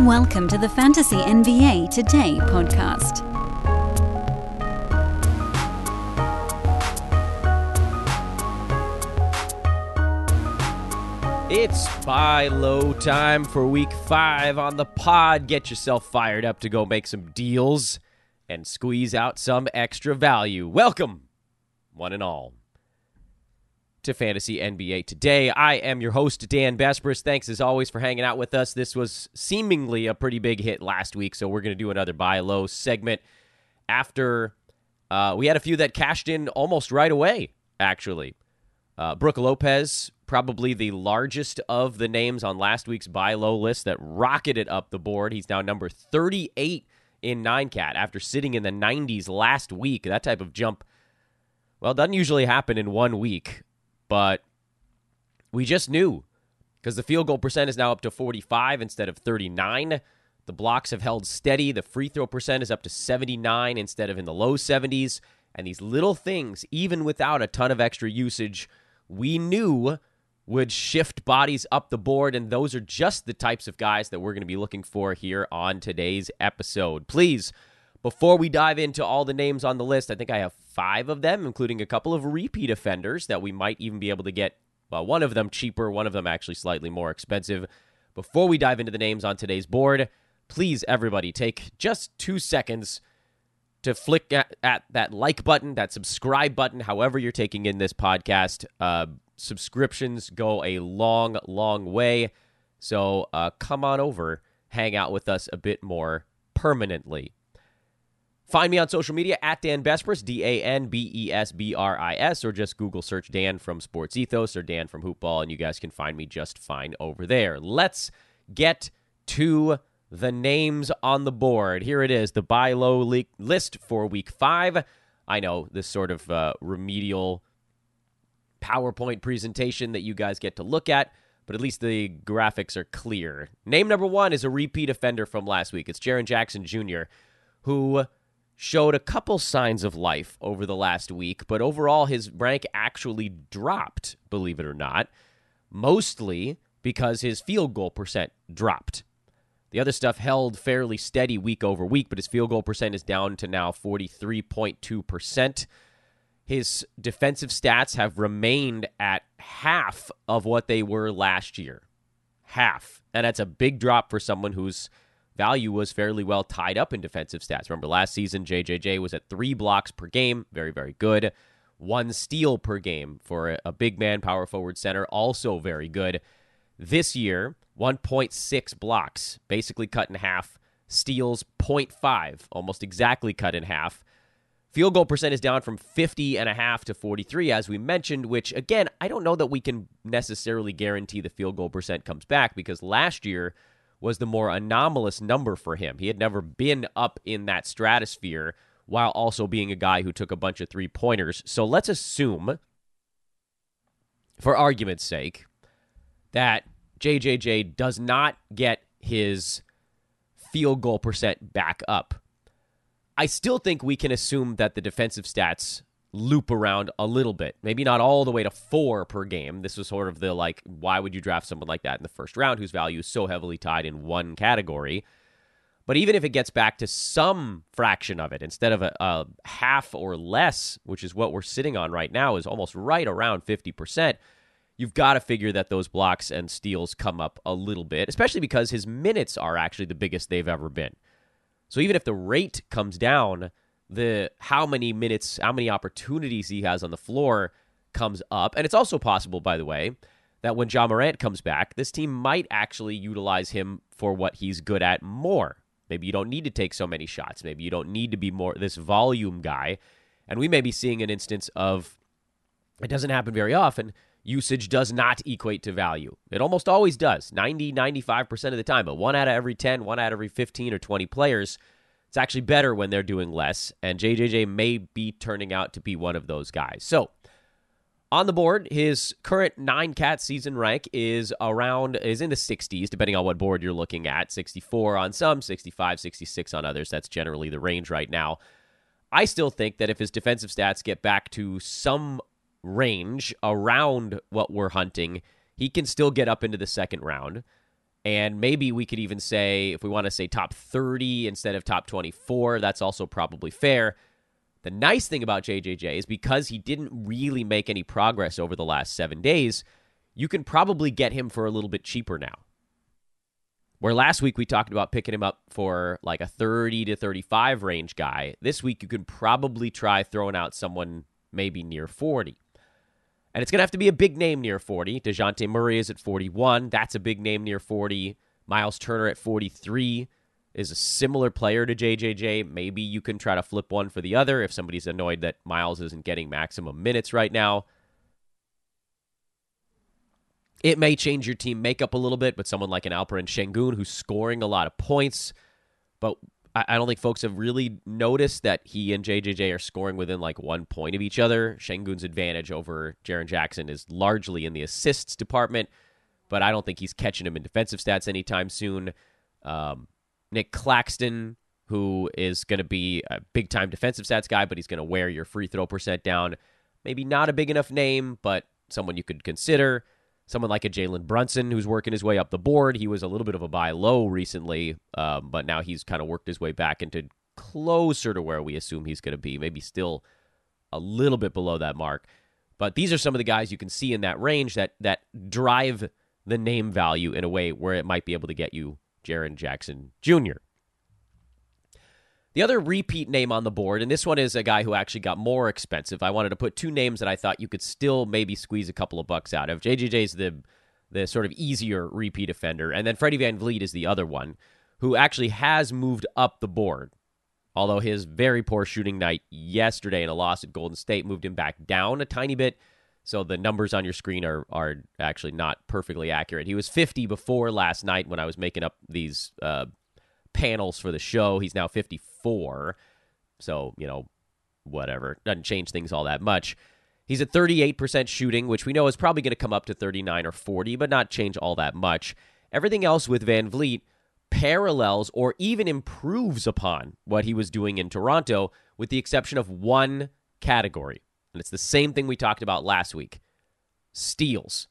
Welcome to the Fantasy NBA Today podcast. It's buy low time for week five on the pod. Get yourself fired up to go make some deals and squeeze out some extra value. Welcome, one and all, to Fantasy NBA Today. I am your host, Dan Besbris. Thanks as always for hanging out with us. This was seemingly a pretty big hit last week, so we're going to do another buy low segment after uh, we had a few that cashed in almost right away, actually. Uh, Brook Lopez, probably the largest of the names on last week's buy low list that rocketed up the board. He's now number 38 in 9cat after sitting in the 90s last week. That type of jump, well, doesn't usually happen in one week, but we just knew because the field goal percent is now up to 45 instead of 39. The blocks have held steady. The free throw percent is up to 79 instead of in the low 70s. And these little things, even without a ton of extra usage, we knew would shift bodies up the board. And those are just the types of guys that we're going to be looking for here on today's episode. Please, before we dive into all the names on the list, I think I have five of them, including a couple of repeat offenders that we might even be able to get. Well, one of them cheaper, one of them actually slightly more expensive. Before we dive into the names on today's board, please, everybody, take just two seconds to flick at, at, that like button, that subscribe button, however you're taking in this podcast. Uh, subscriptions go a long, long way. So uh, come on over, hang out with us a bit more permanently. Find me on social media at Dan Besbris, D A N B E S B R I S, or just Google search Dan from Sports Ethos or Dan from Hoopball, and you guys can find me just fine over there. Let's get to the names on the board. Here it is, the buy low le- list for week five. I know this sort of uh, remedial PowerPoint presentation that you guys get to look at, but at least the graphics are clear. Name number one is a repeat offender from last week. It's Jaren Jackson Jr., who showed a couple signs of life over the last week, but overall his rank actually dropped, believe it or not, mostly because his field goal percent dropped. The other stuff held fairly steady week over week, but his field goal percent is down to now 43.2%. His defensive stats have remained at half of what they were last year. Half. And that's a big drop for someone whose value was fairly well tied up in defensive stats. Remember, last season, JJJ was at three blocks per game. Very, very good. One steal per game for a big man, power forward center. Also very good. This year, 1.6 blocks, basically cut in half. Steals 0.5, almost exactly cut in half. Field goal percent is down from 50 and a half to 43, as we mentioned, which again, I don't know that we can necessarily guarantee the field goal percent comes back because last year was the more anomalous number for him. He had never been up in that stratosphere while also being a guy who took a bunch of three pointers. So let's assume, for argument's sake, that JJJ does not get his field goal percent back up. I still think we can assume that the defensive stats loop around a little bit. Maybe not all the way to four per game. This was sort of the like, why would you draft someone like that in the first round whose value is so heavily tied in one category? But even if it gets back to some fraction of it, instead of a, a half or less, which is what we're sitting on right now, is almost right around 50%, you've got to figure that those blocks and steals come up a little bit, especially because his minutes are actually the biggest they've ever been. So even if the rate comes down, the how many minutes, how many opportunities he has on the floor comes up. And it's also possible, by the way, that when Ja Morant comes back, this team might actually utilize him for what he's good at more. Maybe you don't need to take so many shots. Maybe you don't need to be more this volume guy. And we may be seeing an instance of it doesn't happen very often. Usage does not equate to value. It almost always does, 90, 95% of the time. But one out of every 10, one out of every 15 or 20 players, it's actually better when they're doing less. And JJJ may be turning out to be one of those guys. So, on the board, his current nine cat season rank is around is in the 60s, depending on what board you're looking at. 64 on some, 65, 66 on others. That's generally the range right now. I still think that if his defensive stats get back to some range around what we're hunting, he can still get up into the second round. And maybe we could even say, if we want to say top 30 instead of top 24, that's also probably fair. The nice thing about JJJ is because he didn't really make any progress over the last seven days, you can probably get him for a little bit cheaper now. Where last week we talked about picking him up for like a 30 to 35 range guy, this week you can probably try throwing out someone maybe near 40. And it's going to have to be a big name near 40. Dejounte Murray is at 41. That's a big name near 40. Miles Turner at 43 is a similar player to JJJ. Maybe you can try to flip one for the other if somebody's annoyed that Miles isn't getting maximum minutes right now. It may change your team makeup a little bit, but someone like an Alperen Sengun who's scoring a lot of points, but I, don't think folks have really noticed that he and JJJ are scoring within like one point of each other. Sengun's advantage over Jaren Jackson is largely in the assists department, but I don't think he's catching him in defensive stats anytime soon. Um, Nic Claxton, who is going to be a big time defensive stats guy, but he's going to wear your free throw percent down. Maybe not a big enough name, but someone you could consider someone like a Jalen Brunson who's working his way up the board. He was a little bit of a buy low recently, um, but now he's kind of worked his way back into closer to where we assume he's going to be, maybe still a little bit below that mark. But these are some of the guys you can see in that range that that drive the name value in a way where it might be able to get you Jaren Jackson Jr. The other repeat name on the board, and this one is a guy who actually got more expensive. I wanted to put two names that I thought you could still maybe squeeze a couple of bucks out of. JJJ's the the sort of easier repeat offender, and then Freddie VanVleet is the other one who actually has moved up the board. Although his very poor shooting night yesterday in a loss at Golden State moved him back down a tiny bit. So the numbers on your screen are are actually not perfectly accurate. He was 50 before last night when I was making up these uh, panels for the show. He's now 54. So, you know, whatever. Doesn't change things all that much. He's at 38% shooting, which we know is probably going to come up to 39 or 40, but not change all that much. Everything else with VanVleet parallels or even improves upon what he was doing in Toronto, with the exception of one category. And it's the same thing we talked about last week steals.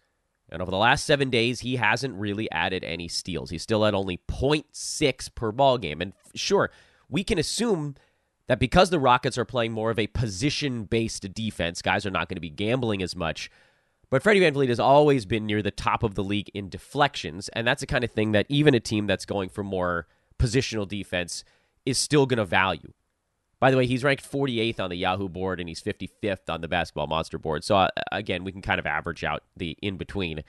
And over the last seven days, he hasn't really added any steals. He's still at only 0.6 per ball game. And sure, we can assume that because the Rockets are playing more of a position based defense, guys are not going to be gambling as much. But Freddie VanVleet has always been near the top of the league in deflections. And that's the kind of thing that even a team that's going for more positional defense is still going to value. By the way, he's ranked 48th on the Yahoo board and he's 55th on the Basketball Monster board. So, uh, again, we can kind of average out the in between.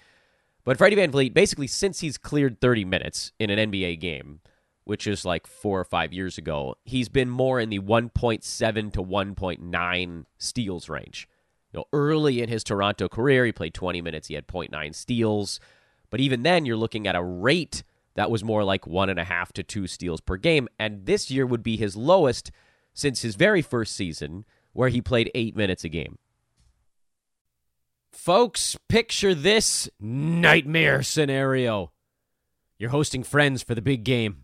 But Freddie VanVleet, basically, since he's cleared 30 minutes in an NBA game, which is like four or five years ago, he's been more in the 1.7 to 1.9 steals range. You know, early in his Toronto career, he played 20 minutes, he had 0.9 steals. But even then, you're looking at a rate that was more like one and a half to two steals per game. And this year would be his lowest since his very first season, where he played eight minutes a game. Folks, picture this nightmare scenario. You're hosting friends for the big game.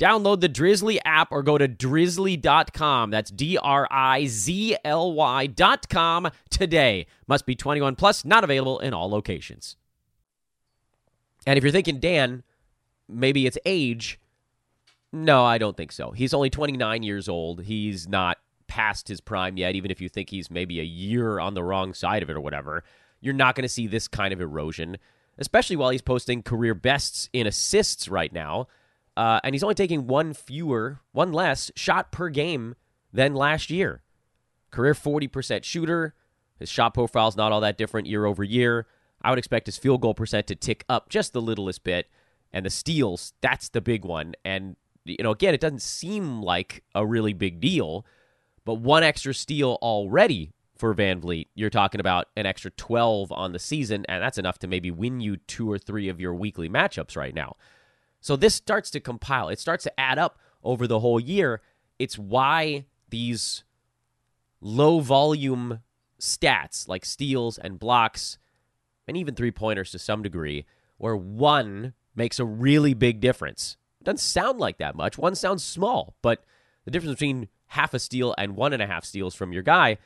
Download the Drizly app or go to drizly.com. That's D R I Z L Y.com today. Must be 21 plus, not available in all locations. And if you're thinking, Dan, maybe it's age, no, I don't think so. He's only 29 years old. He's not past his prime yet, even if you think he's maybe a year on the wrong side of it or whatever. You're not going to see this kind of erosion, especially while he's posting career bests in assists right now. Uh, and he's only taking one fewer, one less shot per game than last year. Career 40% shooter, His shot profile is not all that different year over year. I would expect his field goal percent to tick up just the littlest bit. And the steals, that's the big one. And, you know, again, it doesn't seem like a really big deal, but one extra steal already for VanVleet, you're talking about an extra 12 on the season, and that's enough to maybe win you two or three of your weekly matchups right now. So this starts to compile, it starts to add up over the whole year. It's why these low volume stats like steals and blocks and even three pointers to some degree, where one makes a really big difference. It doesn't sound like that much. One sounds small, but the difference between half a steal and one and a half steals from your guy,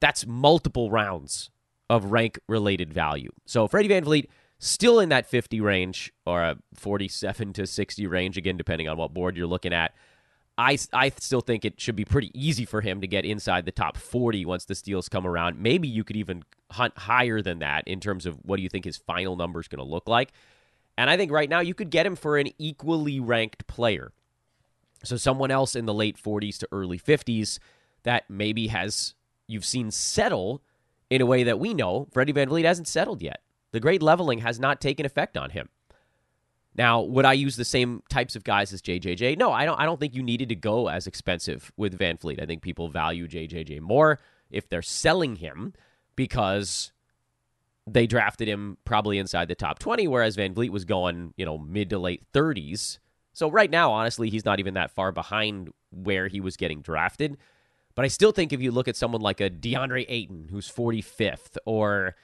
that's multiple rounds of rank related value. So Freddie VanVleet still in that 50 range or a 47 to 60 range, again, depending on what board you're looking at. I, I still think it should be pretty easy for him to get inside the top 40 once the steals come around. Maybe you could even hunt higher than that in terms of what do you think his final number is going to look like. And I think right now you could get him for an equally ranked player. So someone else in the late 40s to early 50s that maybe has you've seen settle in a way that we know Freddie VanVleet hasn't settled yet. The great leveling has not taken effect on him. Now, would I use the same types of guys as JJJ? No, I don't. I don't think you needed to go as expensive with VanVleet. I think people value JJJ more if they're selling him because they drafted him probably inside the top 20, whereas VanVleet was going, you know, mid to late 30s. So right now, honestly, he's not even that far behind where he was getting drafted. But I still think if you look at someone like a DeAndre Ayton, who's 45th, or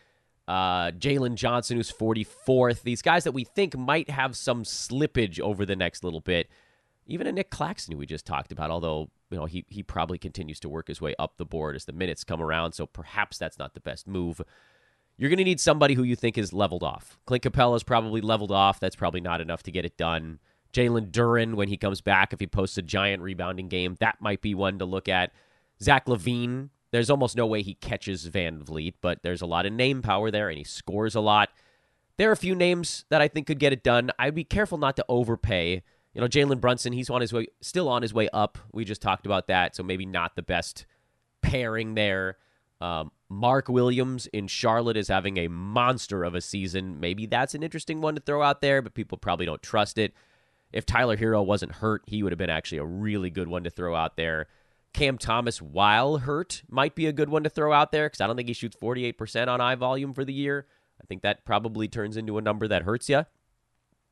uh, Jalen Johnson, who's 44th. These guys that we think might have some slippage over the next little bit. Even a Nic Claxton, who we just talked about, although you know he he probably continues to work his way up the board as the minutes come around. So perhaps that's not the best move. You're going to need somebody who you think is leveled off. Clint Capela's probably leveled off. That's probably not enough to get it done. Jalen Duren, when he comes back, if he posts a giant rebounding game, that might be one to look at. Zach LaVine, there's almost no way he catches VanVleet, but there's a lot of name power there, and he scores a lot. There are a few names that I think could get it done. I'd be careful not to overpay. You know, Jalen Brunson, he's on his way, still on his way up. We just talked about that, so maybe not the best pairing there. Um, Mark Williams in Charlotte is having a monster of a season. Maybe that's an interesting one to throw out there, but people probably don't trust it. If Tyler Herro wasn't hurt, he would have been actually a really good one to throw out there. Cam Thomas, while hurt, might be a good one to throw out there because I don't think he shoots 48% on eye volume for the year. I think that probably turns into a number that hurts you.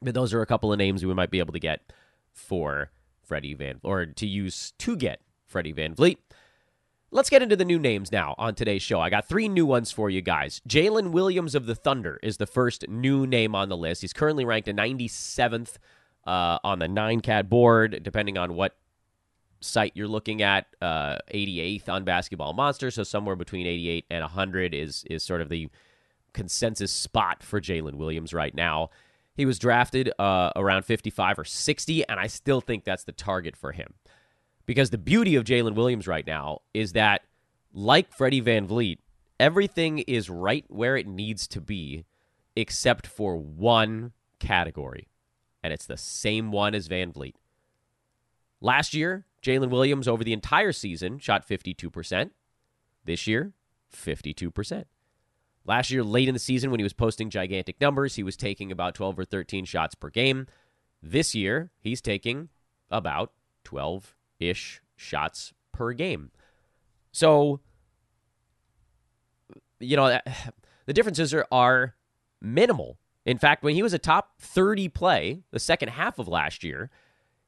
But those are a couple of names we might be able to get for Freddie Van, or to use to get Freddie VanVleet. Let's get into the new names now on today's show. I got three new ones for you guys. Jalen Williams of the Thunder is the first new name on the list. He's currently ranked a 97th uh, on the nine cat board, depending on what site you're looking at, uh, 88th on Basketball Monster, so somewhere between 88 and 100 is is sort of the consensus spot for Jalen Williams right now. He was drafted uh, around 55 or 60, and I still think that's the target for him. Because the beauty of Jalen Williams right now is that, like Freddie VanVleet, everything is right where it needs to be, except for one category. And it's the same one as VanVleet. Last year, Jalen Williams over the entire season shot 52%. This year, 52%. Last year, late in the season, when he was posting gigantic numbers, he was taking about 12 or 13 shots per game. This year, he's taking about 12 ish shots per game. So, you know, the differences are, are minimal. In fact, when he was a top 30 play the second half of last year,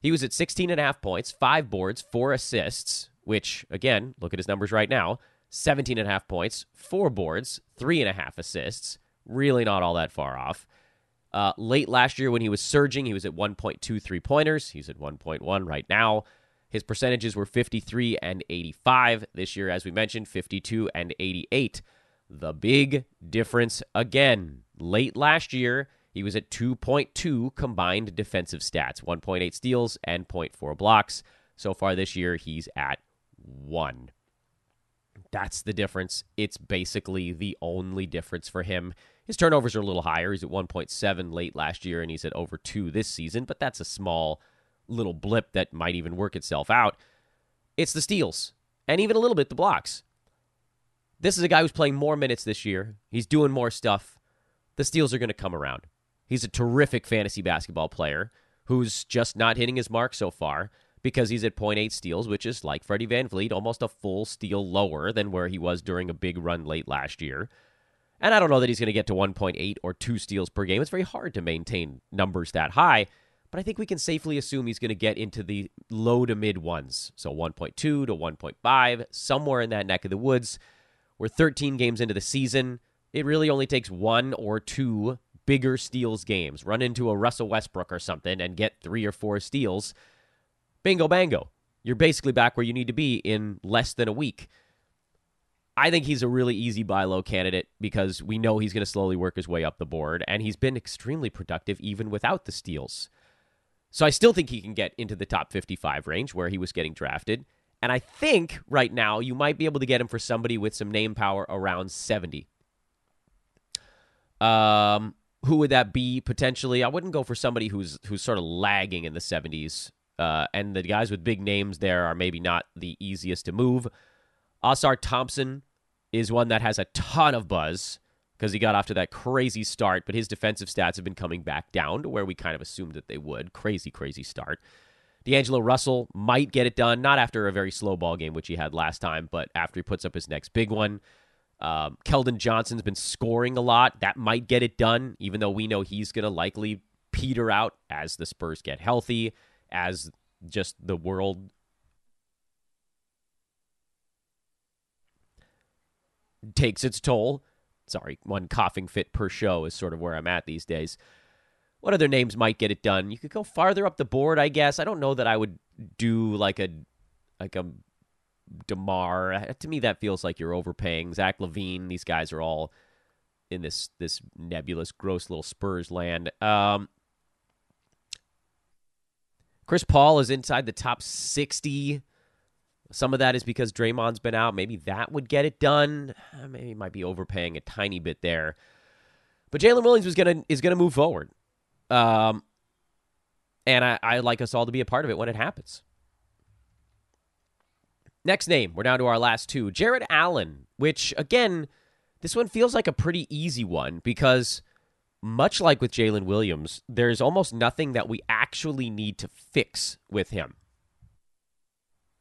he was at 16 and a half points, five boards, four assists, which, again, look at his numbers right now 17 and a half points, four boards, three and a half assists. Really not all that far off. Uh, late last year, when he was surging, he was at 1.23 pointers. He's at 1.1 right now. His percentages were 53 and 85. This year, as we mentioned, 52 and 88. The big difference again. Late last year, he was at 2.2 combined defensive stats, 1.8 steals and 0.4 blocks. So far this year, he's at 1. That's the difference. It's basically the only difference for him. His turnovers are a little higher. He's at 1.7 late last year, and he's at over 2 this season, but that's a small little blip that might even work itself out. It's the steals, and even a little bit the blocks. this is a guy who's playing more minutes this year. He's doing more stuff. The steals are going to come around. He's a terrific fantasy basketball player who's just not hitting his mark so far because he's at 0.8 steals, which is like Freddie VanVleet, almost a full steal lower than where he was during a big run late last year. And I don't know that he's going to get to 1.8 or 2 steals per game. It's very hard to maintain numbers that high, but I think we can safely assume he's going to get into the low to mid ones. So 1.2 to 1.5, somewhere in that neck of the woods. We're 13 games into the season. It really only takes one or two bigger steals games. Run into a Russell Westbrook or something and get three or four steals. Bingo bango. You're basically back where you need to be in less than a week. I think he's a really easy buy low candidate because we know he's going to slowly work his way up the board, and he's been extremely productive even without the steals. So I still think he can get into the top 55 range where he was getting drafted. And I think right now you might be able to get him for somebody with some name power around 70. Um, who would that be potentially? I wouldn't go for somebody who's who's sort of lagging in the 70s. Uh, and the guys with big names there are maybe not the easiest to move. Ausar Thompson is one that has a ton of buzz because he got off to that crazy start, but his defensive stats have been coming back down to where we kind of assumed that they would. Crazy, crazy start. D'Angelo Russell might get it done, not after a very slow ball game, which he had last time, but after he puts up his next big one. Um, Keldon Johnson's been scoring a lot. That might get it done, even though we know he's going to likely peter out as the Spurs get healthy, as just the world takes its toll. Sorry, one coughing fit per show is sort of where I'm at these days. What other names might get it done? You could go farther up the board, I guess. I don't know that I would do like a like a Demar. To me, that feels like you're overpaying. Zach LaVine. These guys are all in this this nebulous, gross little Spurs land. Um, Chris Paul is inside the top sixty. Some of that is because Draymond's been out. Maybe that would get it done. Uh, maybe might be overpaying a tiny bit there. But Jalen Williams was gonna is gonna move forward. Um, and I, I like us all to be a part of it when it happens. Next name, we're down to our last two. Jarrett Allen, which again, this one feels like a pretty easy one because much like with Jalen Williams, there's almost nothing that we actually need to fix with him.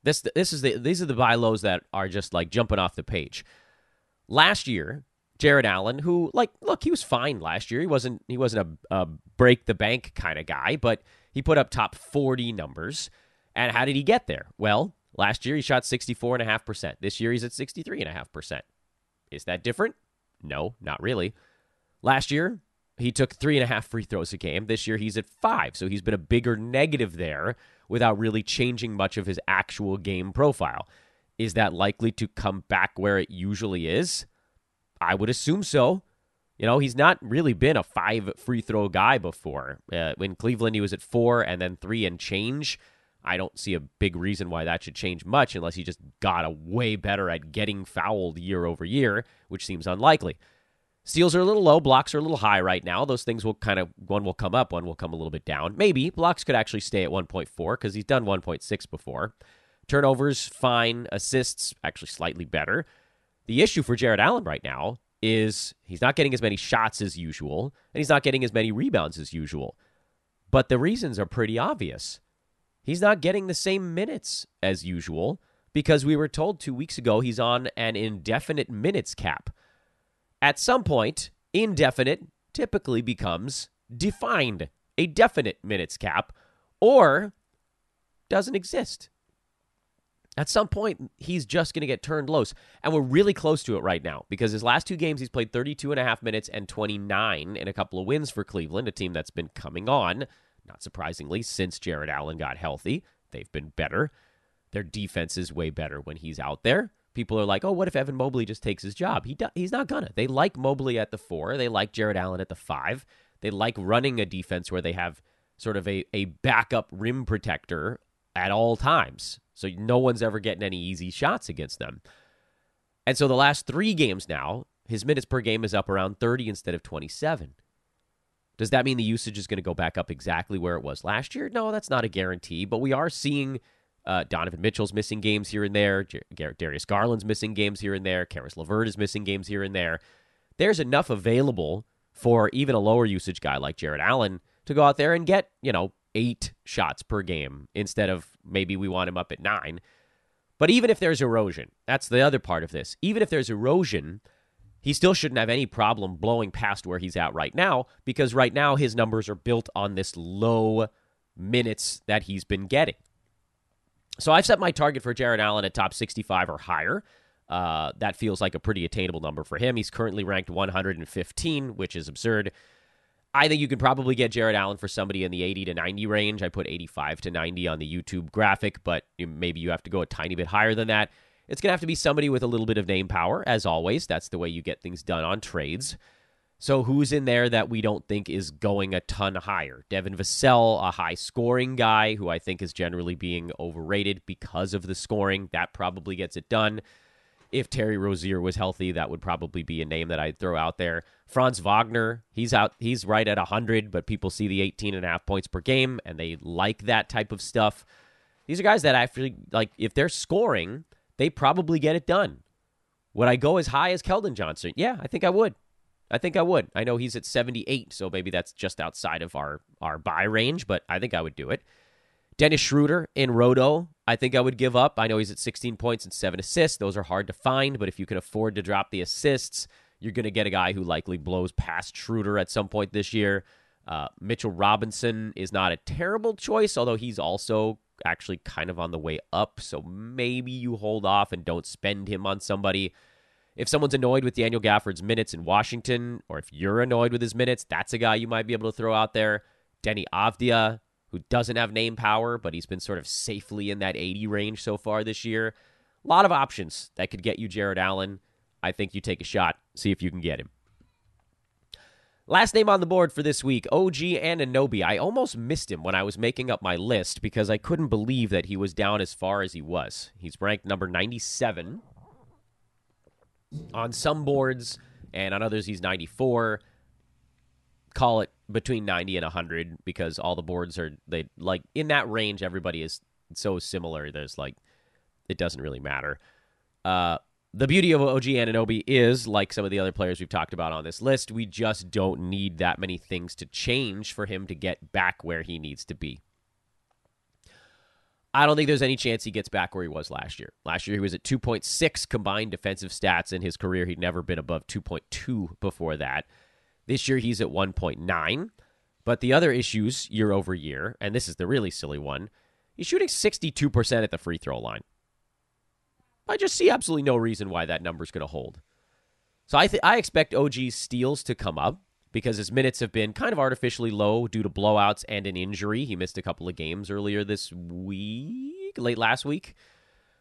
This this is the these are the buy lows that are just like jumping off the page. Last year, Jarrett Allen, who like look, he was fine last year. He wasn't he wasn't a, a break the bank kind of guy, but he put up top 40 numbers. And how did he get there? Well, last year he shot 64.5%. This year he's at 63.5%. Is that different? No, not really. Last year, he took three and a half free throws a game. This year he's at five. So he's been a bigger negative there without really changing much of his actual game profile. Is that likely to come back where it usually is? I would assume so. You know, he's not really been a five free throw guy before. Uh, in Cleveland, he was at four and then three and change. I don't see a big reason why that should change much unless he just got a way better at getting fouled year over year, which seems unlikely. Steals are a little low, blocks are a little high right now. Those things will kind of one will come up, one will come a little bit down. Maybe blocks could actually stay at 1.4 because he's done 1.6 before. Turnovers fine, assists actually slightly better. The issue for Jarrett Allen right now is he's not getting as many shots as usual, and he's not getting as many rebounds as usual. But the reasons are pretty obvious. He's not getting the same minutes as usual because we were told two weeks ago he's on an indefinite minutes cap. At some point, indefinite typically becomes defined, a definite minutes cap, or doesn't exist. At some point, he's just going to get turned loose. And we're really close to it right now because his last two games, he's played 32 and a half minutes and 29 in a couple of wins for Cleveland, a team that's been coming on, not surprisingly, since Jarrett Allen got healthy. They've been better. Their defense is way better when he's out there. People are like, oh, what if Evan Mobley just takes his job? He do- he's not gonna. They like Mobley at the four. They like Jarrett Allen at the five. They like running a defense where they have sort of a, a backup rim protector at all times. So no one's ever getting any easy shots against them. And so the last three games now, his minutes per game is up around 30 instead of 27. Does that mean the usage is going to go back up exactly where it was last year? No, that's not a guarantee, but we are seeing Uh, Donovan Mitchell's missing games here and there. Darius Garland's missing games here and there. Caris LeVert is missing games here and there. There's enough available for even a lower usage guy like Jarrett Allen to go out there and get, you know, eight shots per game instead of maybe we want him up at nine. But even if there's erosion, that's the other part of this. Even if there's erosion, he still shouldn't have any problem blowing past where he's at right now because right now his numbers are built on this low minutes that he's been getting. So I've set my target for Jarrett Allen at top 65 or higher. Uh, that feels like a pretty attainable number for him. He's currently ranked 115, which is absurd. I think you could probably get Jarrett Allen for somebody in the 80 to 90 range. I put 85 to 90 on the YouTube graphic, but maybe you have to go a tiny bit higher than that. It's going to have to be somebody with a little bit of name power, as always. That's the way you get things done on trades. So who's in there that we don't think is going a ton higher? Devin Vassell, a high scoring guy who I think is generally being overrated because of the scoring. That probably gets it done if Terry Rozier was healthy, that would probably be a name that I'd throw out there. Franz Wagner, he's out, he's right at 100, but people see the 18 and a half points per game and they like that type of stuff. These are guys that actually, like, if they're scoring, they probably get it done. Would I go as high as Keldon Johnson? Yeah, I think I would. I think I would. I know he's at 78, so maybe that's just outside of our, our buy range, but I think I would do it. Dennis Schroeder in Roto, I think I would give up. I know he's at 16 points and seven assists. Those are hard to find, but if you can afford to drop the assists, you're going to get a guy who likely blows past Schroeder at some point this year. Uh, Mitchell Robinson is not a terrible choice, although he's also actually kind of on the way up. So maybe you hold off and don't spend him on somebody. If someone's annoyed with Daniel Gafford's minutes in Washington, or if you're annoyed with his minutes, that's a guy you might be able to throw out there. Deni Avdija, who doesn't have name power, but he's been sort of safely in that 80 range so far this year. A lot of options that could get you Jarrett Allen. I think you take a shot, see if you can get him. Last name on the board for this week, OG Anunoby. I almost missed him when I was making up my list because I couldn't believe that he was down as far as he was. He's ranked number 97 on some boards, and on others, he's 94 call it between 90 and 100 because all the boards are they like in that range everybody is so similar there's like it doesn't really matter uh the beauty of OG Anunoby is, like some of the other players we've talked about on this list, we just don't need that many things to change for him to get back where he needs to be. I don't think there's any chance he gets back where he was last year. Last year, he was at 2.6 combined defensive stats in his career. He'd never been above 2.2 before that. This year he's at 1.9. But the other issues year over year, and this is the really silly one, he's shooting 62% at the free throw line. I just see absolutely no reason why that number is going to hold. So I th- I expect OG's steals to come up because his minutes have been kind of artificially low due to blowouts and an injury. He missed a couple of games earlier this week, late last week.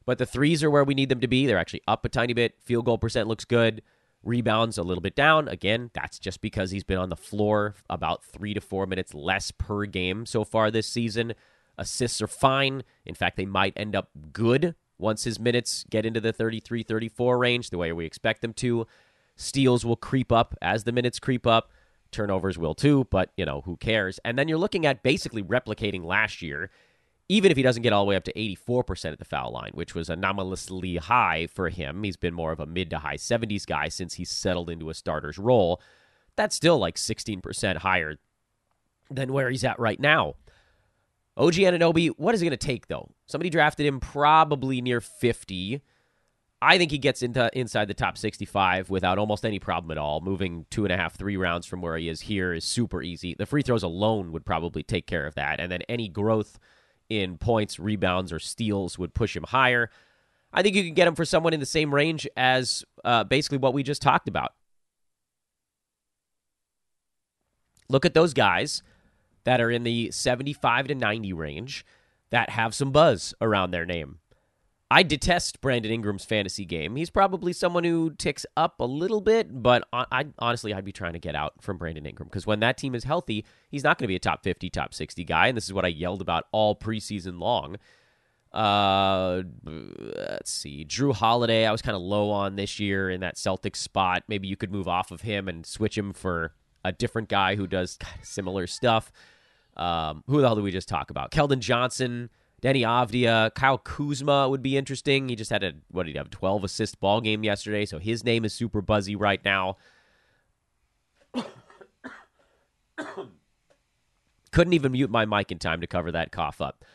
But the threes are where we need them to be. They're actually up a tiny bit. Field goal percent looks good. Rebounds a little bit down. Again, that's just because he's been on the floor about three to four minutes less per game so far this season. Assists are fine. In fact, they might end up good once his minutes get into the 33 34 range, the way we expect them to. Steals will creep up as the minutes creep up. Turnovers will too, but, you know, who cares? And then you're looking at basically replicating last year even if he doesn't get all the way up to 84% at the foul line, which was anomalously high for him, he's been more of a mid to high 70s guy since he's settled into a starter's role. That's still like 16% higher than where he's at right now. OG Anunoby, what is it going to take though? Somebody drafted him probably near 50. I think he gets into inside the top 65 without almost any problem at all. Moving two and a half, three rounds from where he is here is super easy. The free throws alone would probably take care of that, and then any growth in points, rebounds, or steals would push him higher. I think you can get him for someone in the same range as uh, basically what we just talked about. Look at those guys that are in the 75 to 90 range that have some buzz around their name. I detest Brandon Ingram's fantasy game. He's probably someone who ticks up a little bit, but I honestly I'd be trying to get out from Brandon Ingram because when that team is healthy, he's not going to be a top 50, top 60 guy, and this is what I yelled about all preseason long. Uh, let's see, Jrue Holiday. I was kind of low on this year in that Celtics spot. Maybe you could move off of him and switch him for a different guy who does similar stuff. Um, who the hell did we just talk about? Keldon Johnson Deni Avdija, Kyle Kuzma would be interesting. He just had a what did he have, 12 assist ball game yesterday, so his name is super buzzy right now. Couldn't even mute my mic in time to cover that cough up.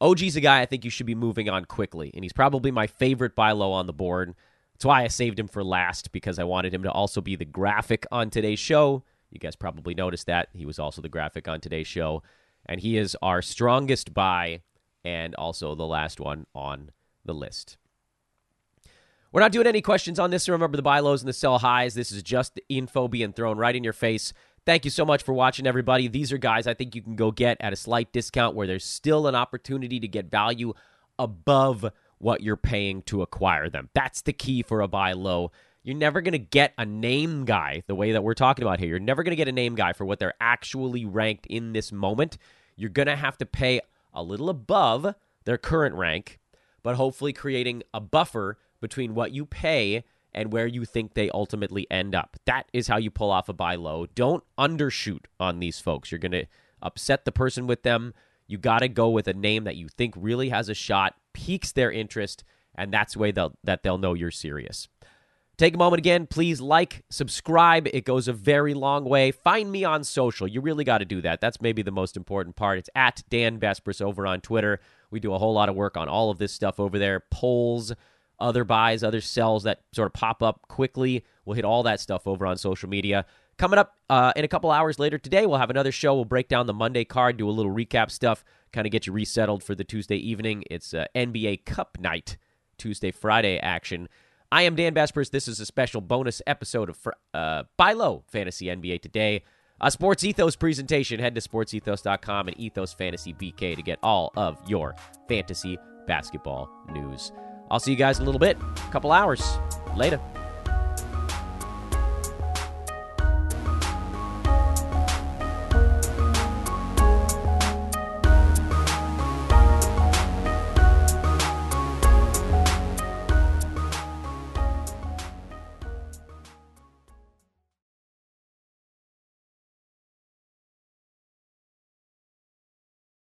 OG's a guy I think you should be moving on quickly, and he's probably my favorite buy low on the board. That's why I saved him for last because I wanted him to also be the graphic on today's show. You guys probably noticed that. He was also the graphic on today's show, and he is our strongest buy and also the last one on the list. We're not doing any questions on this. Remember the buy lows and the sell highs. This is just the info being thrown right in your face. Thank you so much for watching, everybody. These are guys I think you can go get at a slight discount where there's still an opportunity to get value above what you're paying to acquire them. That's the key for a buy low. You're never going to get a name guy the way that we're talking about here. You're never going to get a name guy for what they're actually ranked in this moment. You're going to have to pay a little above their current rank, but hopefully creating a buffer between what you pay and where you think they ultimately end up. That is how you pull off a buy low. Don't undershoot on these folks. You're going to upset the person with them. You got to go with a name that you think really has a shot, piques their interest, and that's the way they'll, that they'll know you're serious. Take a moment again, please like, subscribe. It goes a very long way. Find me on social. You really got to do that. That's maybe the most important part. It's at Dan Besbris over on Twitter. We do a whole lot of work on all of this stuff over there. Polls, other buys, other sells that sort of pop up quickly. We'll hit all that stuff over on social media. Coming up uh, in a couple hours later today, we'll have another show. We'll break down the Monday card, do a little recap stuff, kind of get you resettled for the Tuesday evening. It's uh, NBA Cup night, Tuesday, Friday action. I am Dan Besbris. This is a special bonus episode of uh, Buy Low Fantasy NBA Today. A Sports Ethos presentation. Head to sportsethos.com and Ethos Fantasy BK to get all of your fantasy basketball news. I'll see you guys in a little bit, a couple hours. Later.